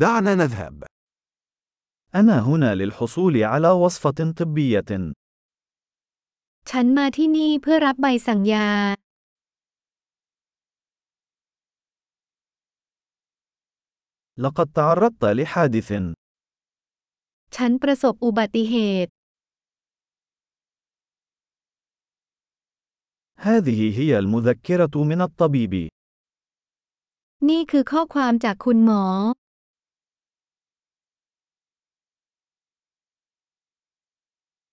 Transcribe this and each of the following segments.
دعنا نذهب. أنا هنا للحصول على وصفة طبية. ฉันมาที่นี่เพื่อรับใบสั่งยา لقد تعرضت لحادث. ฉันประสบอุบัติเหตุ هذه هي المذكرة من الطبيب. นี่คือข้อความจากคุณหมอ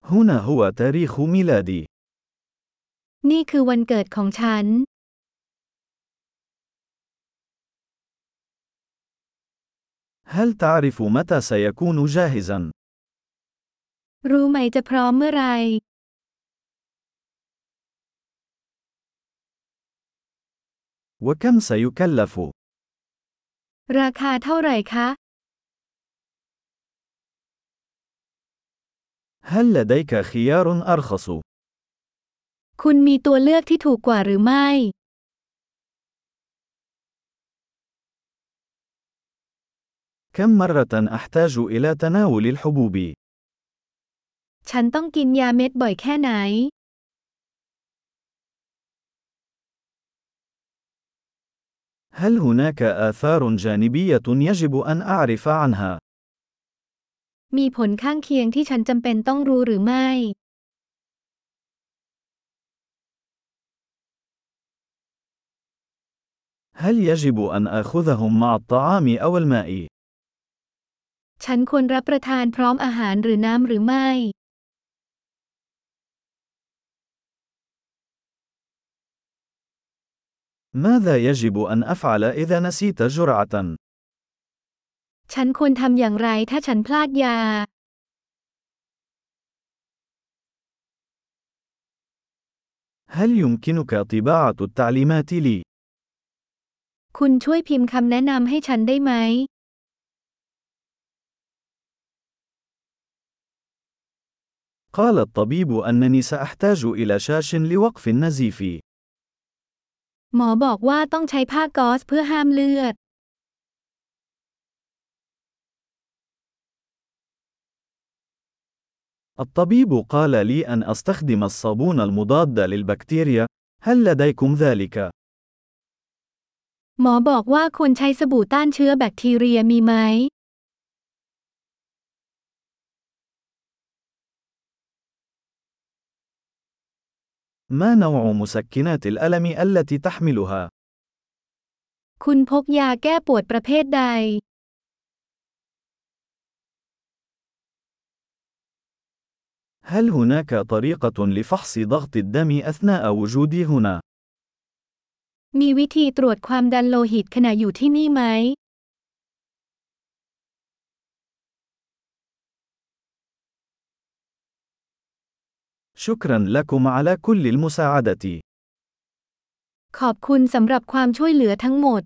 هنا هو تاريخ ميلادي. นี่คือวันเกิดของฉัน هل تعرف متى سيكون جاهزا؟ รู้ไหมจะพร้อมเมื่อไหร وكم سيكلف؟ ราคาเท่าไหร่คะ هل لديك خيار أرخص؟ คุณมีตัวเลือกที่ถูกกว่าหรือไม่ كم مرة أحتاج إلى تناول الحبوب؟ ฉันต้องกินยาเม็ดบ่อยแค่ไหน هل هناك آثار جانبية يجب أن أعرف عنها؟ มีผลข้างเคียงที่ฉันจำเป็นต้องรู้หรือไม่ هل يجب أن آخذهم مع الطعام أو الماء؟ ฉันควรรับประทานพร้อมอาหารหรือน้ำหรือไม่ ماذا يجب أن أفعل إذا نسيت جرعة؟ ฉันควรทำอย่างไรถ้าฉันพลาดยา هل يمكنك طباعة التعليمات لي؟ คุณช่วยพิมพ์คำแนะนำให้ฉันได้ไหม قال الطبيب أنني سأحتاج إلى شاش لوقف النزيف. หมอบอกว่าต้องใช้ผ้าก๊อซเพื่อห้ามเลือด الطبيب قال لي أن أستخدم الصابون المضاد للبكتيريا. هل لديكم ذلك؟ หมอบอกว่าควรใช้สบู่ต้านเชื้อแบคทีเรียมีไหม ما نوع مسكنات الألم التي تحملها؟ คุณพกยาแก้ปวดประเภทใด هل هناك طريقة لفحص ضغط الدم أثناء وجودي هنا؟ มีวิธีตรวจความดันโลหิตขณะอยู่ที่นี่ไหม شكرا لكم على كل المساعدة. ขอบคุณสำหรับความช่วยเหลือทั้งหมด